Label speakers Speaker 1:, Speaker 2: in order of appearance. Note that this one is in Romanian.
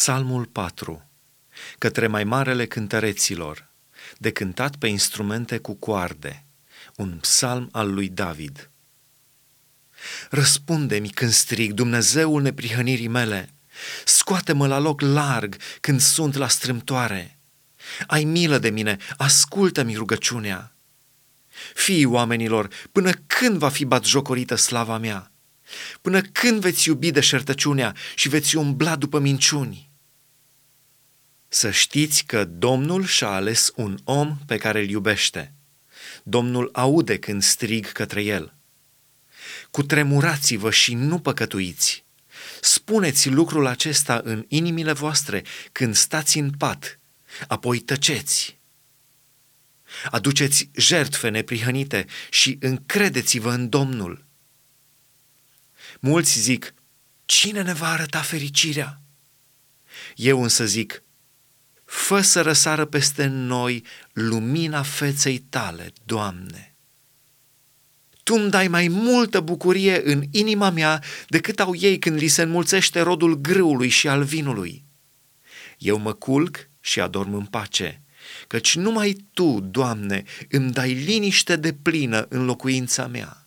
Speaker 1: Psalmul 4 Către mai marele cântăreților, de cântat pe instrumente cu coarde, un psalm al lui David. Răspunde-mi când strig, Dumnezeul neprihănirii mele, scoate-mă la loc larg când sunt la strâmtoare. Ai milă de mine, ascultă-mi rugăciunea. Fii oamenilor, până când va fi batjocorită slava mea? Până când veți iubi deșertăciunea și veți umbla după minciuni? Să știți că Domnul și-a ales un om pe care îl iubește. Domnul aude când strig către el. Cutremurați-vă și nu păcătuiți. Spuneți lucrul acesta în inimile voastre când stați în pat, apoi tăceți. Aduceți jertfe neprihănite și încredeți-vă în Domnul. Mulți zic, cine ne va arăta fericirea? Eu însă zic, fă să răsară peste noi lumina feței tale, Doamne. Tu îmi dai mai multă bucurie în inima mea decât au ei când li se înmulțește rodul grâului și al vinului. Eu mă culc și adorm în pace, căci numai Tu, Doamne, îmi dai liniște de plină în locuința mea.